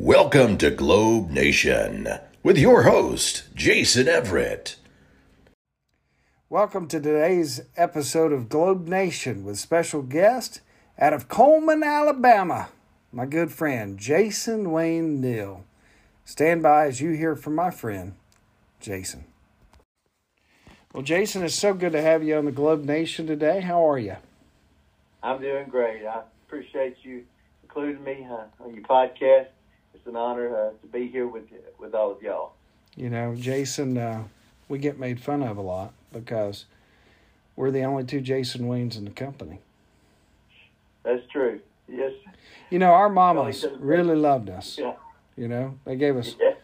Welcome to Globe Nation with your host, Jason Everett. Welcome to today's episode of Globe Nation with special guest out of Cullman, Alabama, my good friend Jason Wayne Neal. Stand by as you hear from my friend Jason. Well, Jason, it's so good to have you on the Globe Nation today. How are you? I'm doing great. I appreciate you including me on your podcast. An honor uh, to be here with with all of y'all. You know, Jason, uh, we get made fun of a lot because we're the only two Jason Waynes in the company. That's true. Yes. You know, our mamas really loved us. Yeah. You know, they gave us Yeah.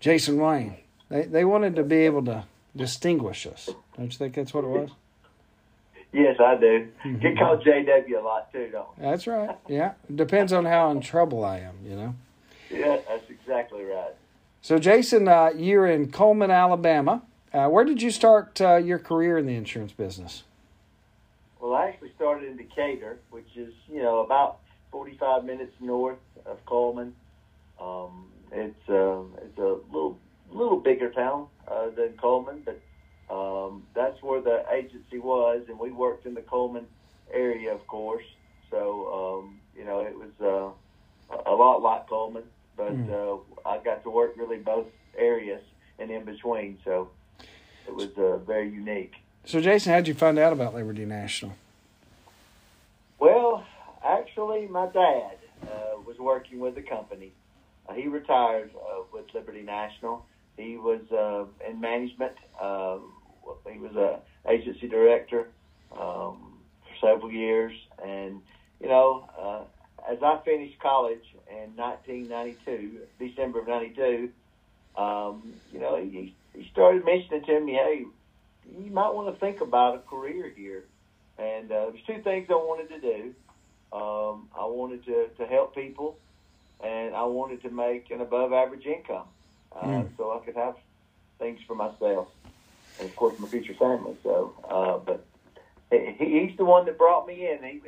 Jason Wayne. They they wanted to be able to distinguish us. Don't you think that's what it was? Yes, I do. Mm-hmm. Get called JW a lot too, don't That's right. Yeah. Depends on how in trouble I am, you know. Yeah, that's exactly right. So, Jason, uh, you're in Cullman, Alabama. Uh, where did you start uh, your career in the insurance business? Well, I actually started in Decatur, which is you know about 45 minutes north of Cullman. Um, it's um, it's a little little bigger town uh, than Cullman, but um, that's where the agency was, and we worked in the Cullman area, of course. So um, you know it was uh, a lot like Cullman, but uh, I got to work really both areas and in between. So it was uh, very unique. So, Jason, how'd you find out about Liberty National? Well, actually, my dad uh, was working with the company. Uh, he retired uh, with Liberty National. He was uh, in management. Uh, he was a agency director um, for several years, and you know, uh, as I finished college in 1992, December of '92, um, you know, he he started mentioning to me, hey, you might want to think about a career here. And uh, there's two things I wanted to do. Um, I wanted to, to help people, and I wanted to make an above average income uh, Mm. so I could have things for myself and, of course, my future family. So, uh, but he, he's the one that brought me in. He,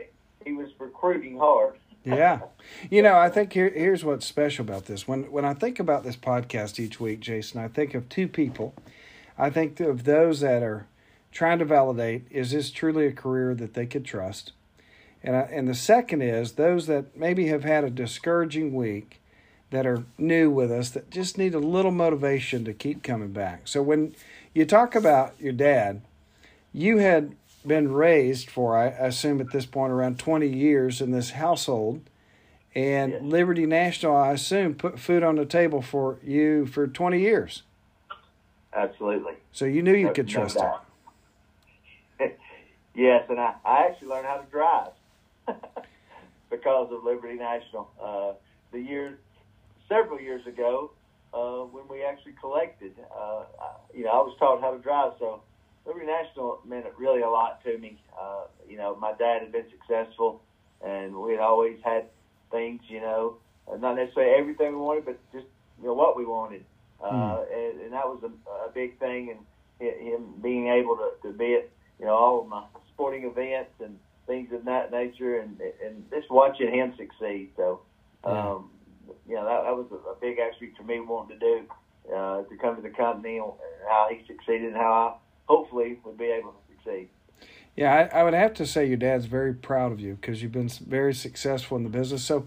he was recruiting hard. Yeah. You know, I think here, here's what's special about this. When when I think about this podcast each week, Jason, I think of two people. I think of those that are trying to validate is this truly a career that they could trust? And I, and the second is those that maybe have had a discouraging week that are new with us that just need a little motivation to keep coming back. So when you talk about your dad, you had been raised for I assume at this point around 20 years in this household and Yes. Liberty National I assume put food on the table for you for 20 years. Absolutely. So you knew you No- could no trust it. yes, and I, I actually learned how to drive because of Liberty National. Uh, the year, several years ago, uh, when we actually collected, uh, I- you know, I was taught how to drive. So Liberty National meant really a lot to me. Uh, you know, my dad had been successful, and we had always had things, you know, uh, not necessarily everything we wanted, but just you know what we wanted. Uh, and, and that was a, a big thing, and him being able to, to be at you know all of my sporting events and things of that nature, and and just watching him succeed. So, um, you know, that, that was a, a big aspect for me wanting to do uh, to come to the company and how he succeeded and how I hopefully would be able to succeed. Yeah, I, I would have to say your dad's very proud of you because you've been very successful in the business. So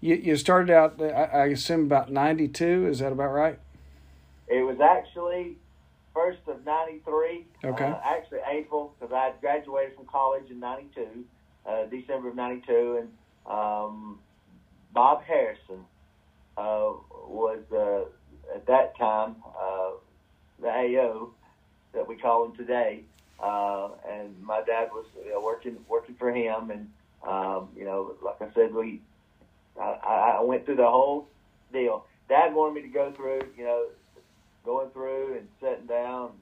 you, you started out, I, I assume, about 92. Is that about right? It was actually first of '93. Okay. Uh, actually, April because I graduated from college in '92, uh, December of '92, and um, Bob Harrison uh, was uh, at that time uh, the AO that call him today. Uh, and my dad was you know, working working for him, and um, you know, like I said, we I, I I went through the whole deal. Dad wanted me to go through, you know, going through and sitting down,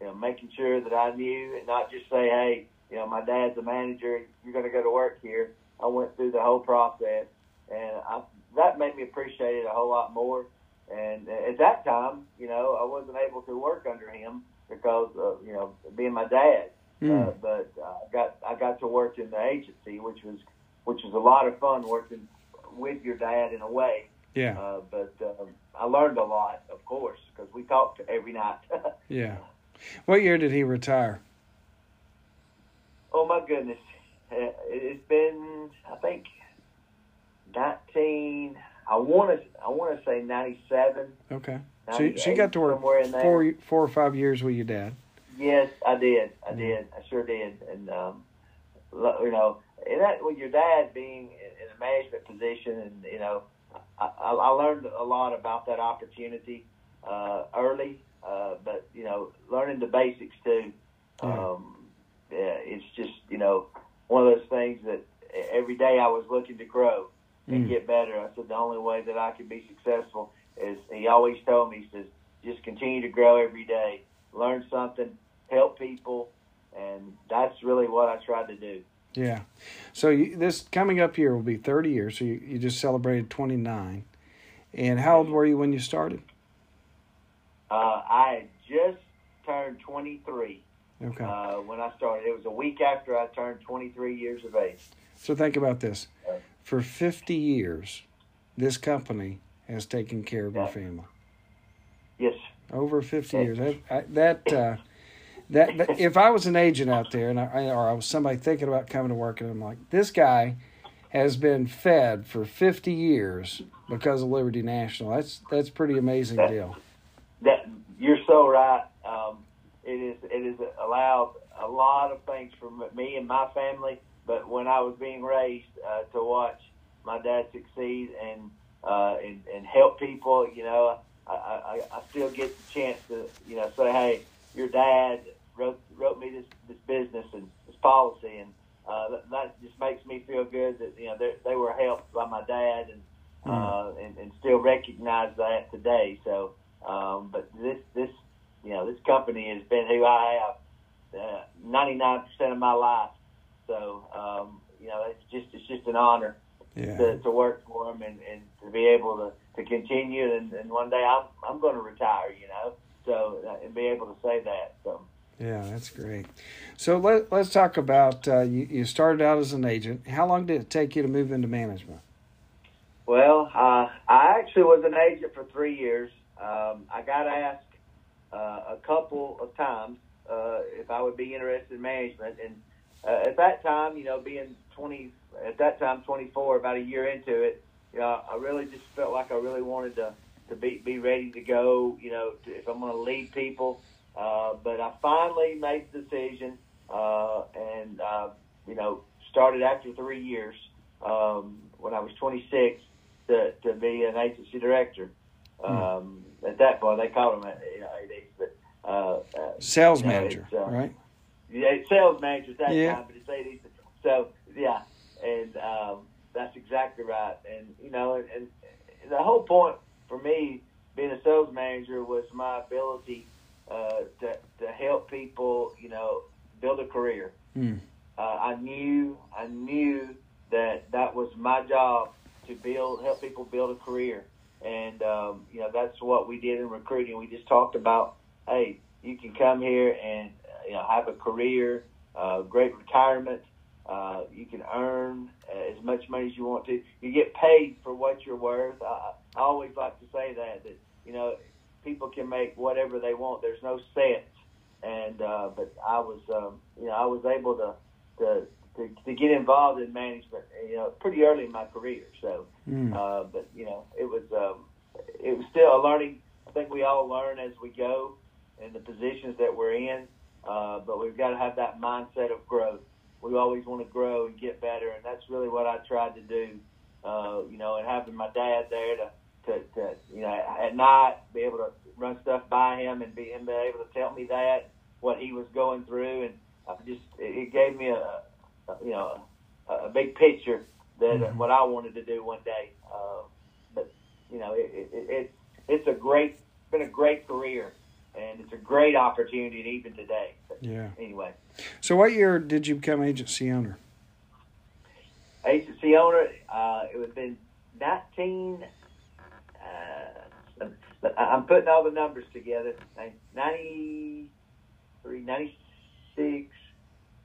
you know, making sure that I knew and not just say, hey, you know, my dad's a manager, you're going to go to work here. I went through the whole process, and I, that made me appreciate it a whole lot more. And at that time, you know, I wasn't able to work under him because of, you know, being my dad. Mm. Uh, but uh, I got I got to work in the agency, which was which was a lot of fun working with your dad in a way Yeah. Uh, but um, I learned a lot, of course, because we talked every night. Yeah. What year did he retire? oh my goodness, Uh, it's been I think nineteen. I want to I want to say ninety seven. Okay. So you got to work four four or five years with your dad. Yes, I did. I Mhm. did. I sure did. And um, you know, and that with your dad being in a management position, and you know, I, I learned a lot about that opportunity uh, early. Uh, but you know, learning the basics too. Yeah. Um, yeah, it's just you know one of those things that every day I was looking to grow and Mm. get better. I said the only way that I could be successful is he always told me he says just continue to grow every day, learn something, help people, and that's really what I tried to do. Yeah. So you, this coming up year will be 30 years. So you, you just celebrated 29. And how old were you when you started? Uh, I had just turned 23 Okay. uh, when I started. It was a week after I turned 23 years of age. So think about this. For 50 years, this company has taken care of your family. Yes. Over 50 years. That, I, that, uh, that, that, if I was an agent out there and I, or I was somebody thinking about coming to work and I'm like, this guy has been fed for 50 years because of Liberty National. That's, that's pretty amazing That- deal. That you're so right. Um, it is it is allowed a lot of things for me and my family. But when I was being raised uh, to watch my dad succeed and uh, and, and help people, you know, I, I, I still get the chance to you know say, hey, your dad wrote wrote me this this business and this policy, and uh, that, that just makes me feel good that you know they they were helped by my dad and uh, and, and still recognize that today. So, um, but this this you know this company has been who I have ninety nine percent of my life. So um, you know it's just it's just an honor Yeah. to, to work for them and, and to be able to, to continue. And, and one day I'm I'm going to retire. You know, so uh, and be able to say that. So. Yeah, that's great. So let, let's talk about uh, you, you started out as an agent. How long did it take you to move into management? Well, uh, I actually was an agent for three years. Um, I got asked uh, a couple of times uh, if I would be interested in management, and uh, at that time, you know, being 20, at that time 24, about a year into it, you know, I really just felt like I really wanted to to be be ready to go. You know, to, if I'm going to lead people, uh, but I finally made the decision, uh, and uh, you know, started after three years um, when I was 26 to, to be an agency director. Um, At that point, they called him you know, but uh, uh, Sales you know, manager, uh, right? yeah, sales manager at that Yeah. time, but it's. So yeah, and um, that's exactly right. And you know, and, and the whole point for me being a sales manager was my ability uh, to to help people, you know, build a career. Hmm. Uh, I knew I knew that that was my job to build help people build a career, and um, you know that's what we did in recruiting. We just talked about, hey, you can come here and uh, you know have a career, uh, great retirement. Uh, you can earn uh, as much money as you want to. You get paid for what you're worth. I, I always like to say that that you know people can make whatever they want. There's no set, and uh, but I was um, you know I was able to to, to to get involved in management you know pretty early in my career. So, Hmm. uh, but you know it was um, it was still a learning. I think we all learn as we go in the positions that we're in, uh, but we've got to have that mindset of growth. We always want to grow and get better, and that's really what I tried to do. Uh, you know, and having my dad there to, to, to you know at night be able to run stuff by him and be him be able to tell me that what he was going through, and I just it, gave me a, a you know a, a big picture that Mhm. what I wanted to do one day. Uh, but you know, it, it, it, it's it's a great been a great career, and it's a great opportunity even today. Yeah. anyway, So what year did you become agency owner? agency owner, uh, it would have been nineteen. Uh, I'm putting all the numbers together. 93, 96,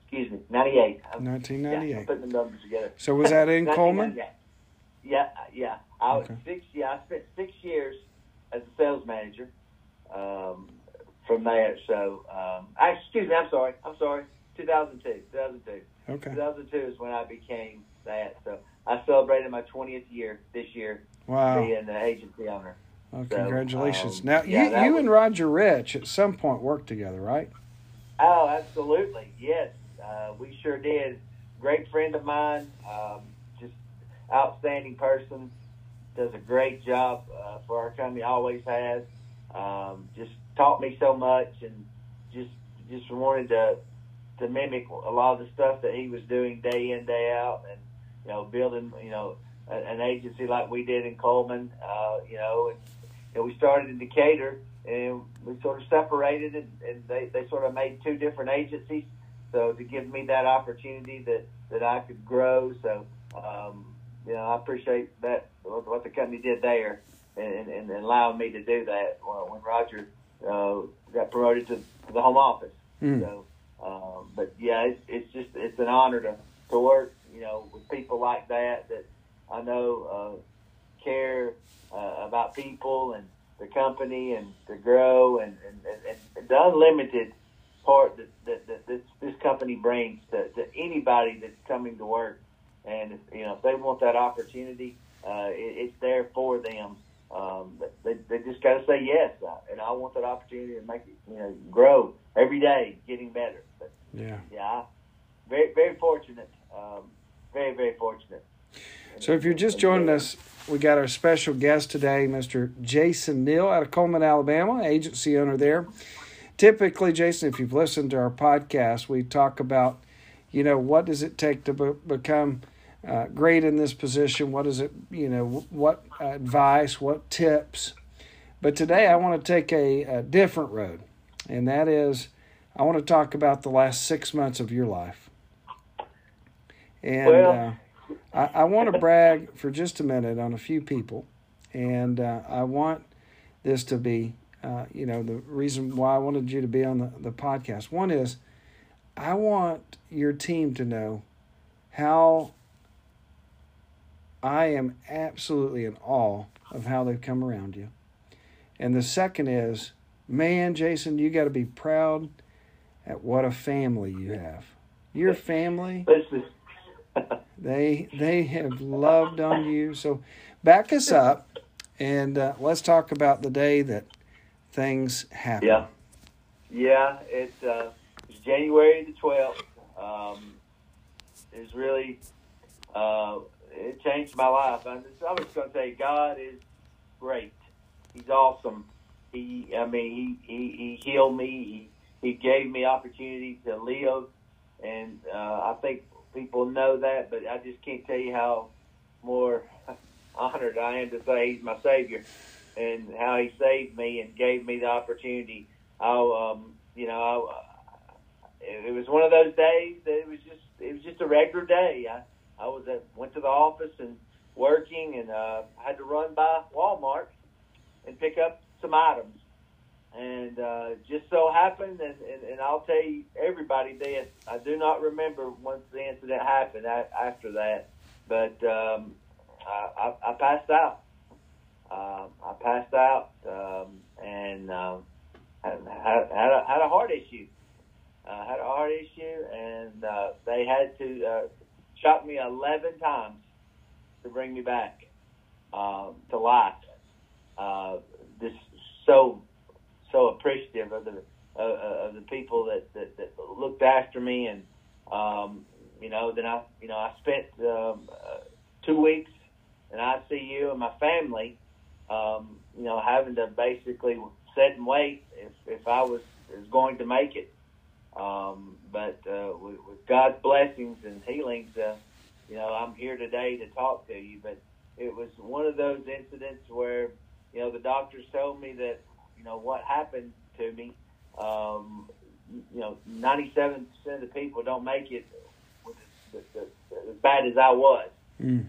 excuse me, 98. I'm, yeah, I'm 1998. putting the numbers together. So was that in Cullman? Yeah, yeah. I was Okay. six. Yeah, I spent six years as a sales manager. Um, from there, so um, I, excuse me. I'm sorry. I'm sorry. 2002. 2002. Okay. 2002 is when I became that. So I celebrated my 20th year this year Wow. being the agency owner. Well, So, congratulations. um, now, yeah, you, you was- and Roger Rich at some point worked together, right? Oh, absolutely. Yes, uh, we sure did. Great friend of mine, um, just outstanding person. Does a great job uh, for our company. Always has. Um, just taught me so much, and just just wanted to to mimic a lot of the stuff that he was doing day in day out, and you know, building you know a, an agency like we did in Cullman. Uh, you know, and know, we started in Decatur, and we sort of separated, and, and they they sort of made two different agencies. So to give me that opportunity that that I could grow, so um, you know, I appreciate that what the company did there, and, and, and allowing me to do that when when Roger uh, got promoted to, to the home office. Mm. So, um, but yeah, it's, it's just it's an honor to to work, you know, with people like that that I know uh, care uh, about people and the company and to grow and and, and, and the unlimited part that, that, that this this company brings to, to anybody that's coming to work. And if, you know, if they want that opportunity, uh, it, it's there for them. Um, they, they just got to say yes, uh, and I want that opportunity to make it, you know, grow every day, getting better. But Yeah. yeah, I- very very fortunate, um, very very fortunate. So if you're just joining us, we got our special guest today, Mr. Jason Neal out of Cullman, Alabama, agency owner there. Typically, Jason, if you've listened to our podcast, we talk about, you know, what does it take to be- become uh, great in this position? What is it, you know, what advice, what tips? But today I want to take a, a different road, and that is I want to talk about the last six months of your life. And Well- uh, I, I want to brag for just a minute on a few people, and uh, I want this to be, uh, you know, the reason why I wanted you to be on the, the podcast. One is I want your team to know how I am absolutely in awe of how they've come around you. And the second is, man, Jason, you got to be proud at what a family you have. Your family, they they have loved on you. So back us up and uh, let's talk about the day that things happen. Yeah. Yeah, It's, uh, January the twelfth. Um, really uh, it changed my life. I'm just, I'm just going to say God is great. He's awesome. He, I mean, he he, he healed me. He he gave me opportunity to live, and uh, I think people know that, but I just can't tell you how more honored I am to say He's my Savior and how He saved me and gave me the opportunity. I, um, you know, I, it, it was one of those days that it was just it was just a regular day. I I was at went to the office and working, and uh, had to run by Walmart and pick up some items. And uh, just so happened, and, and, and I'll tell you everybody this, I do not remember once the incident happened a- after that, but um, I, I, I passed out. Um, I passed out um, and um, had, had, had, a, had a heart issue. Uh, had a heart issue, and uh, they had to uh, shot me 11 times to bring me back um, to life. Uh, just so so appreciative of the uh, of the people that, that, that looked after me, and um, you know, then I you know I spent um, uh, two weeks in ICU, and my family, um, you know, having to basically sit and wait if if I was was going to make it. Um, but uh, with, with God's blessings and healings, uh, you know, I'm here today to talk to you. But it was one of those incidents where, you know, the doctors told me that, you know, what happened to me, um, you know, 97% of the people don't make it with the, the, the, as bad as I was. Mm.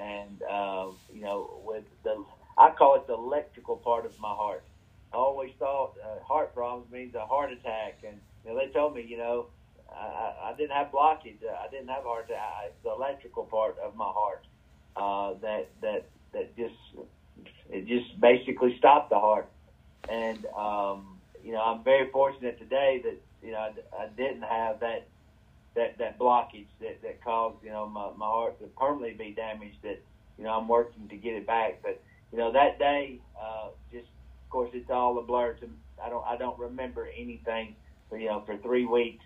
And, uh, you know, with the, I call it the electrical part of my heart. I always thought uh, heart problems means a heart attack. And, know, they told me, you know, I, I I didn't have blockage. I didn't have heart attack. The electrical part of my heart. uh, that that that just it just basically stopped the heart. And um, you know, I'm very fortunate today that you know I, I didn't have that that that blockage that that caused you know my my heart to permanently be damaged. That you know I'm working to get it back, but you know that day uh, just of course it's all a blur to I don't I don't remember anything you know for three weeks,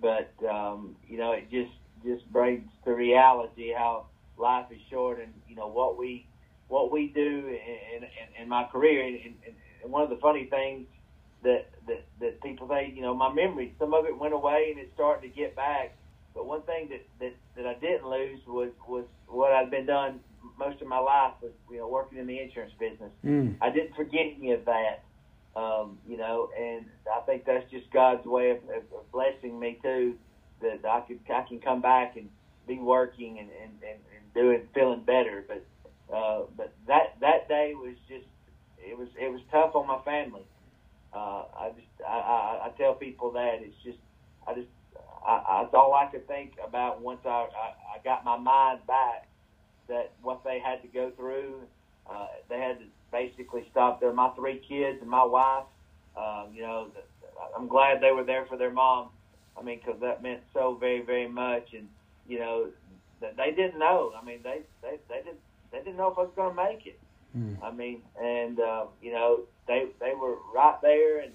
but um, you know it just just brings to reality how life is short and you know what we what we do in, in, in my career. And, and, and one of the funny things that, that that people say you know my memory some of it went away and it's starting to get back. But one thing that that, that I didn't lose was was what I'd been done most of my life was you know working in the insurance business. Mm. I didn't forget any of that um, you know and I think that's just God's way of, of, blessing me too that I could I can come back and be working and, and, and, and doing feeling better. But uh, but that that day was just it was it was tough on my family. Uh, I just I, I, I tell people that it's just I just I, that's all I could think about once I, I I got my mind back that what they had to go through. Uh, they had to basically my three kids and my wife. Um, you know, I'm glad they were there for their mom. I mean, because that meant so very, very much, and you know, they didn't know. I mean, they they they didn't they didn't know if I was going to make it. Mm. I mean, and uh, you know, they they were right there, and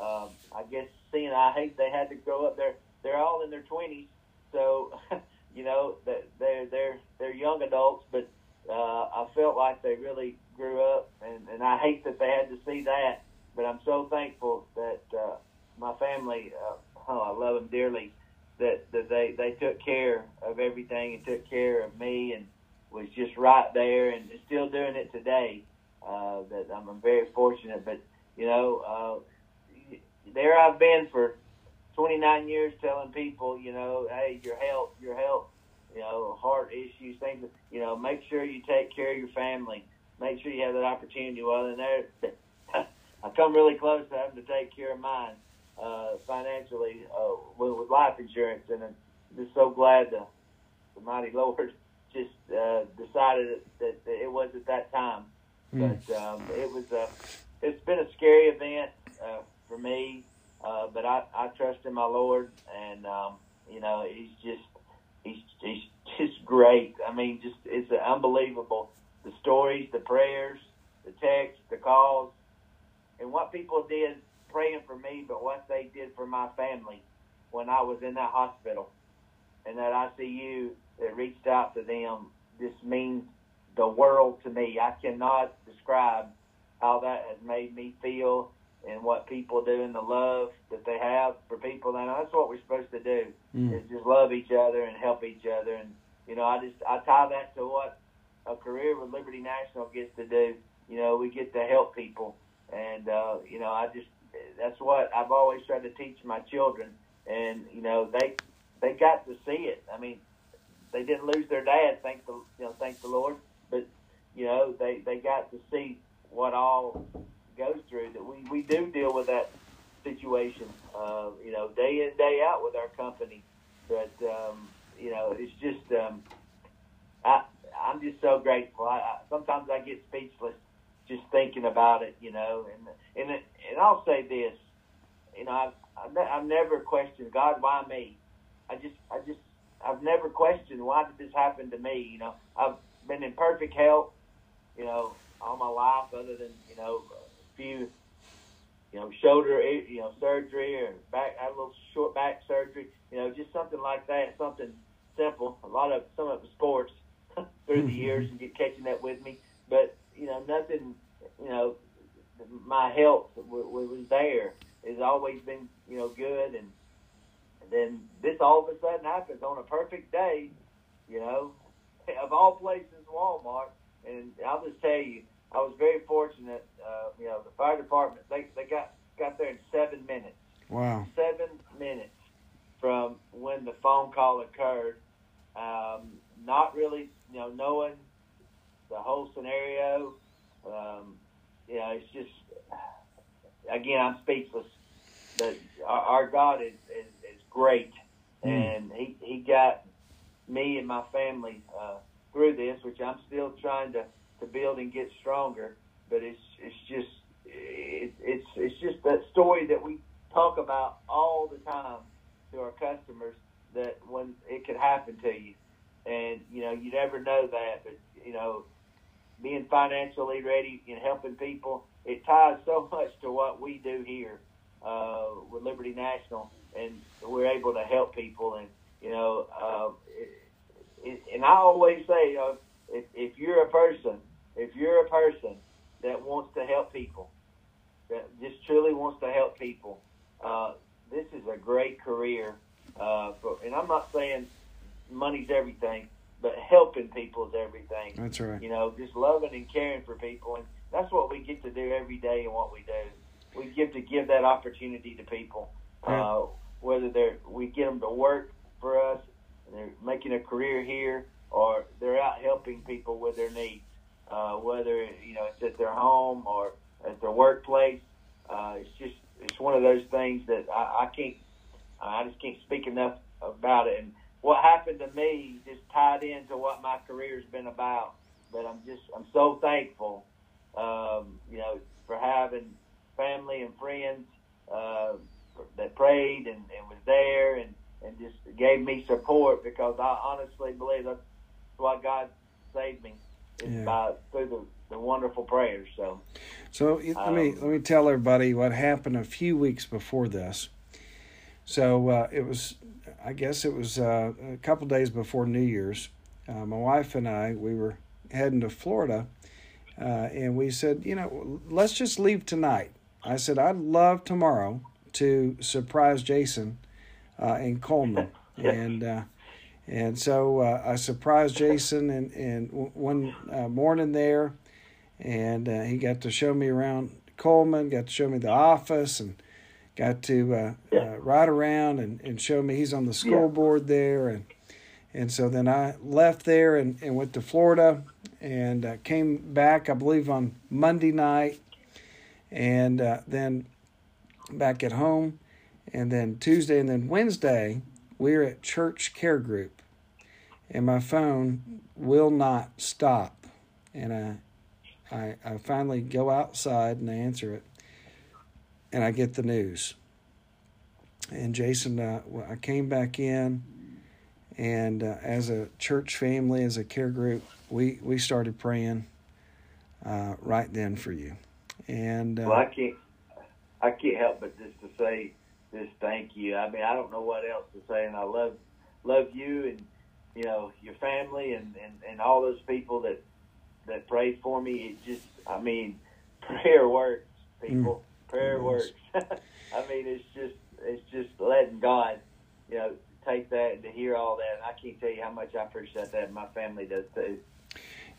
um, I guess seeing I hate they had to grow up. They're they're all in their twenties, so you know that they're they're they're young adults, but uh, I felt like they really grew up, and and I hate that they had to see that. But I'm so thankful that uh, my family. Uh, oh, I love them dearly. That that they they took care of everything and took care of me and was just right there and still doing it today. Uh, that I'm, very fortunate, but you know, uh, there I've been for 29 years telling people, you know, hey, your health, your health, you know, heart issues, things, you know, make sure you take care of your family. Make sure you have that opportunity. Well, in there, I come really close to having to take care of mine uh, financially uh, with, with life insurance, and I'm just so glad the, the mighty Lord just uh, decided that, that it was at that time. Mm. But um, it was a, it's been a scary event uh, for me, uh, but I, I trust in my Lord, and um, you know He's just He's He's just great. I mean, just it's unbelievable. The stories, the prayers, the texts, the calls, and what people did praying for me, but what they did for my family when I was in that hospital and that ICU that reached out to them just means the world to me. I cannot describe how that has made me feel and what people do and the love that they have for people. And that's what we're supposed to do Mm. is just love each other and help each other. And, you know, I just, I tie that to what a career with Liberty National gets to do. You know, we get to help people. And, uh, you know, I just, that's what I've always tried to teach my children. And, you know, they, they got to see it. I mean, they didn't lose their dad, thank the, you know, thank the Lord. But, you know, they, they got to see what all goes through that we, we do deal with that situation, uh, you know, day in, day out with our company. But, um, you know, it's just, um, I, I'm just so grateful. I, I, sometimes I get speechless just thinking about it, you know, and, and, it, and I'll say this, you know, I've, I've, ne- I've never questioned God, why me? I just, I just, I've never questioned why did this happen to me? You know, I've been in perfect health, you know, all my life, other than you know a few, you know, shoulder, you know, surgery or back, I had a little short back surgery, you know, just something like that, something simple. A lot of some of it was sports through the years and get catching that with me, but you know, nothing, you know, my health w- w- was there. It's always been, you know, good and then this all of a sudden happens on a perfect day, you know, of all places, Walmart. And I'll just tell you, I was very fortunate. Uh, you know, the fire department they they got got there in seven minutes. Wow. Seven minutes from when the phone call occurred. Um, not really, you know, knowing the whole scenario. Um, you know, it's just again, I'm speechless. But our, our God is, is, is great, Mm. and he he got me and my family uh, through this, which I'm still trying to, to build and get stronger. But it's it's just it, it's it's just that story that we talk about all the time to our customers that when it could happen to you, and you know you never know that, but you know being financially ready and helping people, it ties so much to what we do here uh, with Liberty National, and we're able to help people. And you know, uh, it, it, and I always say, you if, if you're a person, if you're a person that wants to help people, that just truly wants to help people, uh, this is a great career. Uh, for, and I'm not saying money's everything, but helping people is everything. That's right. You know, just loving and caring for people, and that's what we get to do every day and what we do. We get to give that opportunity to people, Yeah. uh, whether they're we get them to work for us, and they're making a career here, or they're out helping people with their needs, uh, whether you know it's at their home or at their workplace. Uh, it's just it's one of those things that I, I can't I just can't speak enough about it. And what happened to me just tied into what my career's been about. But I'm just I'm so thankful, um, you know, for having family and friends uh, that prayed and, and was there and, and just gave me support because I honestly believe that's why God saved me is Yeah. by through the, the wonderful prayers. So So let me Um, let me tell everybody what happened a few weeks before this. So uh, it was, I guess it was uh, a couple days before New Year's. Uh, my wife and I we were heading to Florida, uh, and we said, you know, let's just leave tonight. I said I'd love tomorrow to surprise Jason uh, in Cullman, and uh, and so uh, I surprised Jason and and w- one uh, morning there, and uh, he got to show me around Cullman, got to show me the office, and got to uh, Yeah. uh, ride around and, and show me he's on the scoreboard Yeah. there, and and so then I left there and, and went to Florida, and uh, came back I believe on Monday night, and uh, then back at home, and then Tuesday and then Wednesday we are at church care group, and my phone will not stop, and I I, I finally go outside and I answer it, and I get the news. And Jason, uh, I came back in, and uh, as a church family, as a care group, we, we started praying uh, right then for you. And uh, Well, I can't, I can't help but just to say, just thank you. I mean, I don't know what else to say, and I love, love you and you know your family and and, and all those people that that prayed for me. It just, I mean, prayer works, people. Prayer works. I mean, it's just, it's just letting God, you know, take that and to hear all that. And I can't tell you how much I appreciate that. and My family does too.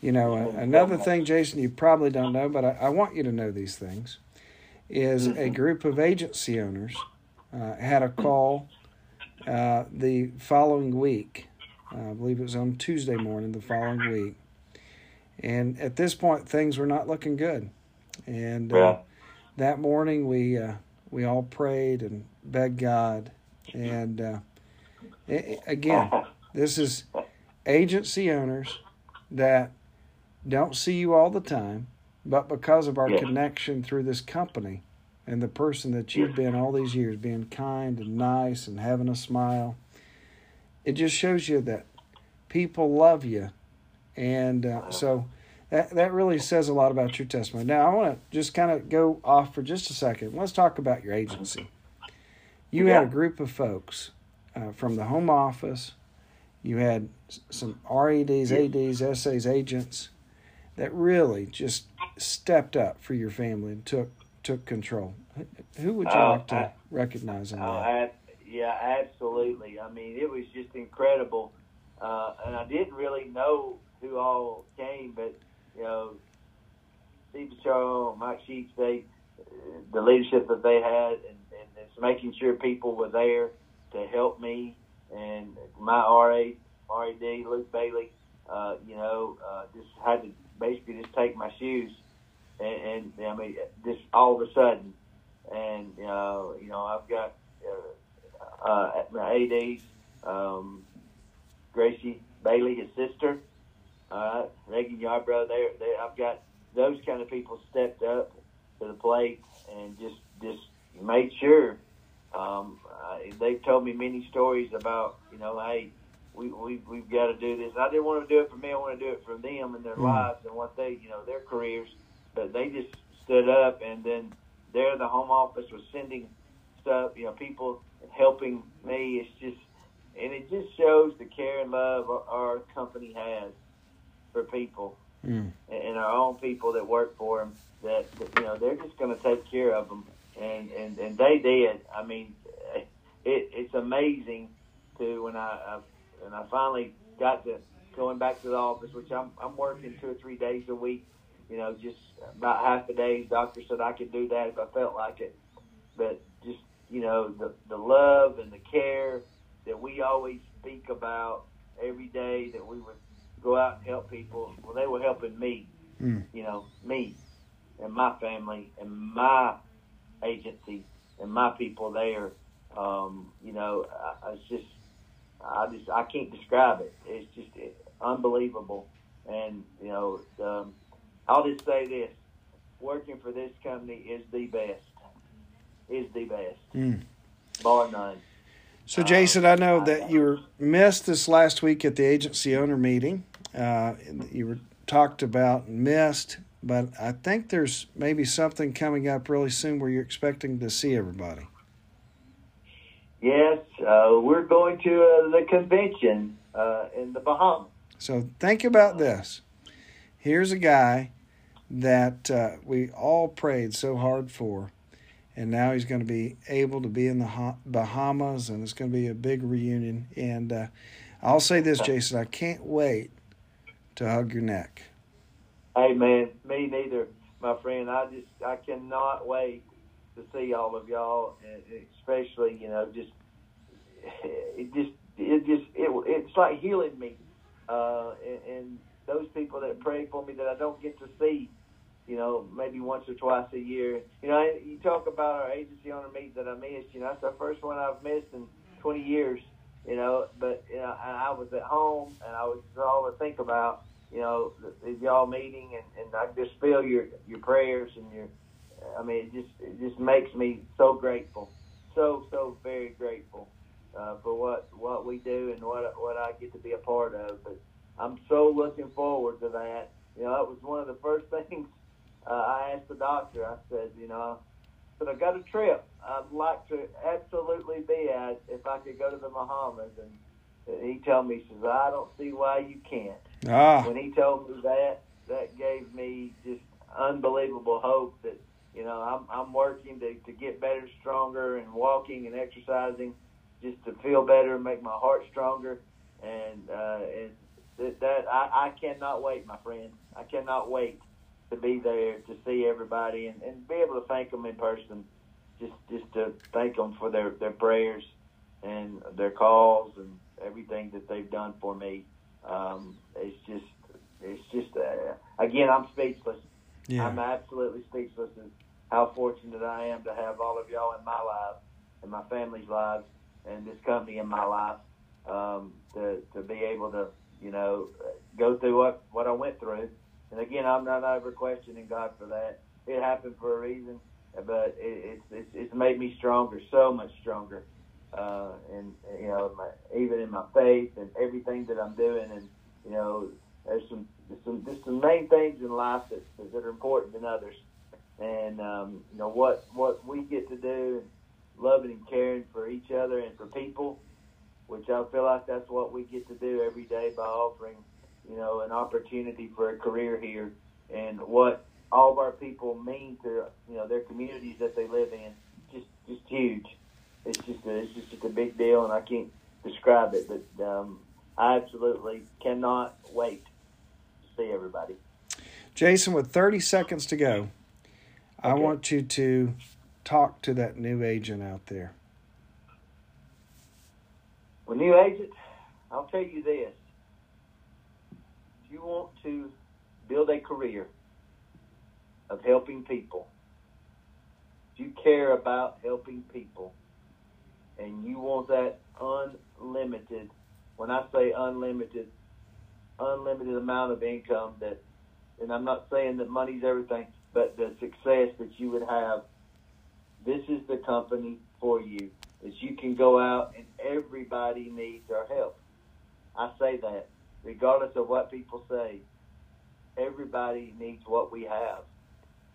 You know, uh, another thing, Jason, you probably don't know, but I, I want you to know these things. Is a group of agency owners uh, had a call uh, the following week. Uh, I believe it was on Tuesday morning the following week, and at this point things were not looking good. And uh, Yeah. That morning we uh, we all prayed and begged God, and uh, a- again, this is agency owners that don't see you all the time, but because of our Yeah. connection through this company and the person that you've been all these years, being kind and nice and having a smile, it just shows you that people love you. And uh, so that, that really says a lot about your testimony. Now, I want to just kind of go off for just a second. Let's talk about your agency. You had a group of folks uh, from the home office, you had some REDs, ADs, SAs, agents that really just stepped up for your family and took took control. Who- would you Uh, like to I- recognize in Oh, that? ab- yeah, absolutely. I mean, it was just incredible, uh, and I didn't really know who all came, but you know, Steve Pacho, Mike Sheets, they, the leadership that they had, and, and it's making sure people were there to help me, and my RA, RAD, Luke Bailey, uh, you know, uh, just had to basically just take my shoes, and, and I mean, just all of a sudden, and uh, you know, I've got uh, uh, my ADs, um, Gracie Bailey, his sister, All right, Reagan Yarbrough. They, they, I've got those kind of people stepped up to the plate and just, just made sure. Um, uh, they've told me many stories about, you know, hey, we, we we've got to do this. I didn't want to do it for me. I want to do it for them and their Mm. lives and what they, you know, their careers. But they just stood up, and then there, the home office was sending stuff, you know, people helping me. It's just, and it just shows the care and love our, our company has for people Mm. and, and our own people that work for them. That, that you know, they're just going to take care of them, and and and they did. I mean, it it's amazing to when I, I when I finally got to going back to the office, which I'm I'm working two or three days a week. You know, just about half the days. Doctor said I could do that if I felt like it, but just you know the the love and the care that we always speak about every day that we would go out and help people. Well, they were helping me. Mm. You know, me and my family and my agency and my people there. Um, you know, I, I- it's just I just I can't describe it. It's just unbelievable. And you know, um, I'll just say this: working for this company is the best. Is the best, Mm. bar none. So, Jason, I know that you were missed this last week at the agency owner meeting. Uh, you were talked about and missed, but I think there's maybe something coming up really soon where you're expecting to see everybody. Yes, uh, we're going to uh, the convention uh, in the Bahamas. So, think about this. Here's a guy that uh, we all prayed so hard for, and now he's going to be able to be in the Bahamas, and it's going to be a big reunion. And uh, I'll say this, Jason, I can't wait to hug your neck. Hey man, me neither, my friend. I just I cannot wait to see all of y'all, and especially you know just it just it just it it's like healing me, uh, and, and those people that pray for me that I don't get to see, you know, maybe once or twice a year. You know, you talk about our agency owner meet that I missed. You know, that's the first one I've missed in 20 years. You know, but you know, and I was at home and I was all to think about you know, the, the y'all meeting, and, and I just feel your your prayers and your. I mean, it just it just makes me so grateful, so so very grateful uh, for what what we do and what what I get to be a part of. But I'm so looking forward to that. You know, that was one of the first things uh, I asked the doctor. I said, you know, I said I got a trip. I'd like to absolutely be at if I could go to the Bahamas, and he told me, he says, I don't see why you can't. Ah, when he told me that, that gave me just unbelievable hope that you know I'm I'm working to to get better, stronger, and walking and exercising, just to feel better and make my heart stronger, and uh, and that, that I, I cannot wait, my friend. I cannot wait to be there to see everybody and, and be able to thank them in person, just just to thank them for their their prayers and their calls and everything that they've done for me um, it's just it's just uh, again I'm speechless. yeah. I'm absolutely speechless how fortunate I am to have all of y'all in my life and my family's lives and this company in my life um, to to be able to you know go through what what I went through. And again, I'm not ever questioning God for that. It happened for a reason, but it, it's it's it's made me stronger, so much stronger uh, and you know, my, even in my faith and everything that I'm doing, and you know, there's some there's some just some main things in life that that are important than others, and um, you know what what we get to do, loving and caring for each other and for people, which I feel like that's what we get to do every day by offering, you know, an opportunity for a career here, and what all of our people mean to you know their communities that they live in, just just huge it's just a, it's just a big deal, and I can't describe it. But um, I absolutely cannot wait to see everybody. Jason, with 30 seconds to go, I want you to talk to that new agent out there. Well, new agent, I'll tell you this: want to build a career of helping people, if you care about helping people, and you want that unlimited, when I say unlimited, unlimited amount of income that, and I'm not saying that money's everything, but the success that you would have. This is the company for you. Is you can go out and everybody needs our help. I say that regardless of what people say. Everybody needs what we have,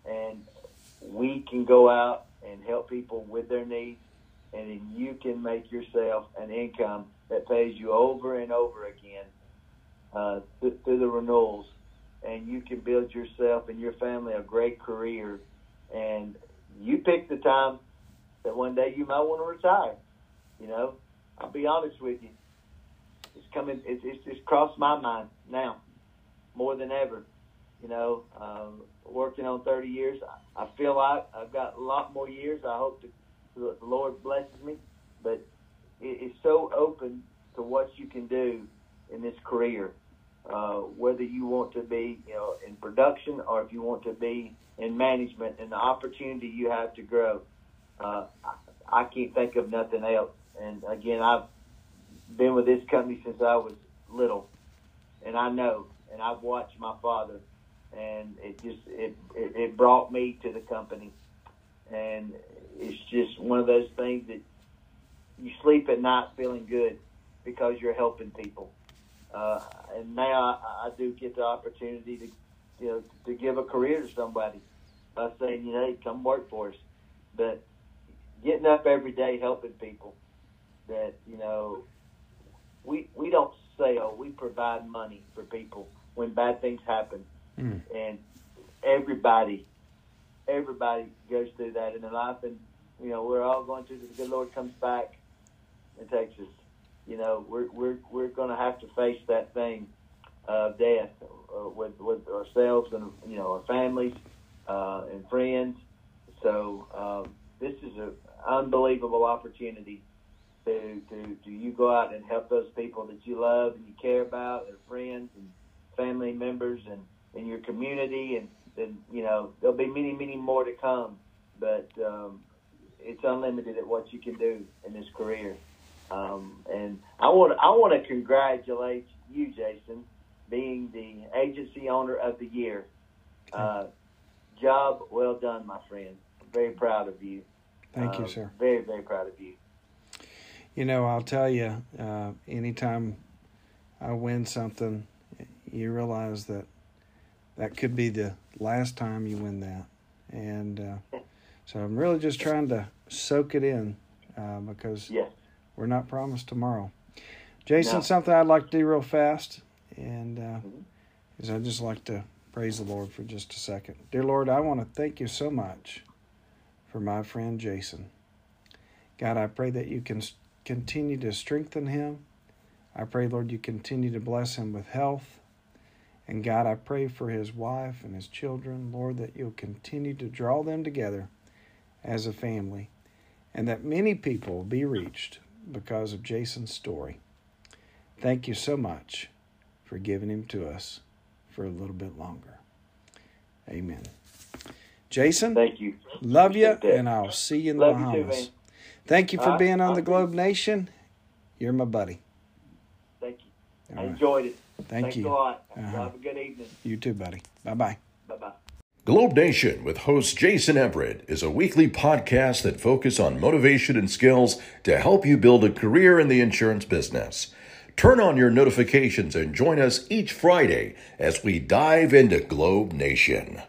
and we can go out and help people with their needs, and then you can make yourself an income that pays you over and over again uh, th- through the renewals, and you can build yourself and your family a great career. And you pick the time that one day you might want to retire. You know, I'll be honest with you. It's coming. It's, it's just crossed my mind now more than ever. You know, um, working on 30 years, I, I feel like I've got a lot more years. I hope to, the Lord blesses me, but it, it's so open to what you can do in this career. Uh, whether you want to be, you know, in production or if you want to be in management, and the opportunity you have to grow. Uh, I, I can't think of nothing else. And again, I've been with this company since I was little, and I know, and I've watched my father, and it just it it, it brought me to the company, and it's just one of those things that you sleep at night feeling good because you're helping people. Uh, and now I, I do get the opportunity to, you know, to give a career to somebody by saying, you know, hey, come work for us. But getting up every day helping people that, you know, we we don't sell, we provide money for people when bad things happen. Mm. And everybody everybody goes through that in their life and you know, we're all going through the good Lord comes back and takes us you know, we're we're we're going to have to face that thing of death uh, with with ourselves and you know our families uh, and friends. So um, this is an unbelievable opportunity to, to you go out and help those people that you love and you care about, their friends and family members and in your community, and then you know there'll be many many more to come. But um, it's unlimited at what you can do in this career. Um, and I want I want to congratulate you, Jason, being the agency owner of the year. Uh, job well done, my friend. I'm very proud of you. Thank uh, you, sir. Very very proud of you. You know, I'll tell you, uh, anytime I win something, you realize that that could be the last time you win that, and uh, so I'm really just trying to soak it in uh, because. We're not promised tomorrow. Jason, no. something I'd like to do real fast, and uh, mm-hmm. is I'd just like to praise the Lord for just a second. Dear Lord, I want to thank you so much for my friend Jason. God, I pray that you can continue to strengthen him. I pray, Lord, you continue to bless him with health. And God, I pray for his wife and his children, Lord, that you'll continue to draw them together as a family and that many people will be reached because of Jason's story. Thank you so much for giving him to us for a little bit longer. Amen. Jason, thank you. Love you, and I'll see you in the Bahamas. Too, Thank you for uh, being on the Globe Nation. You're my buddy. Thank you. All I right. enjoyed it. Thank Thanks you. a lot. Uh-huh. Have a good evening. You too, buddy. Bye bye. Bye bye. Globe Nation with host Jason Everett is a weekly podcast that focuses on motivation and skills to help you build a career in the insurance business. Turn on your notifications and join us each Friday as we dive into Globe Nation.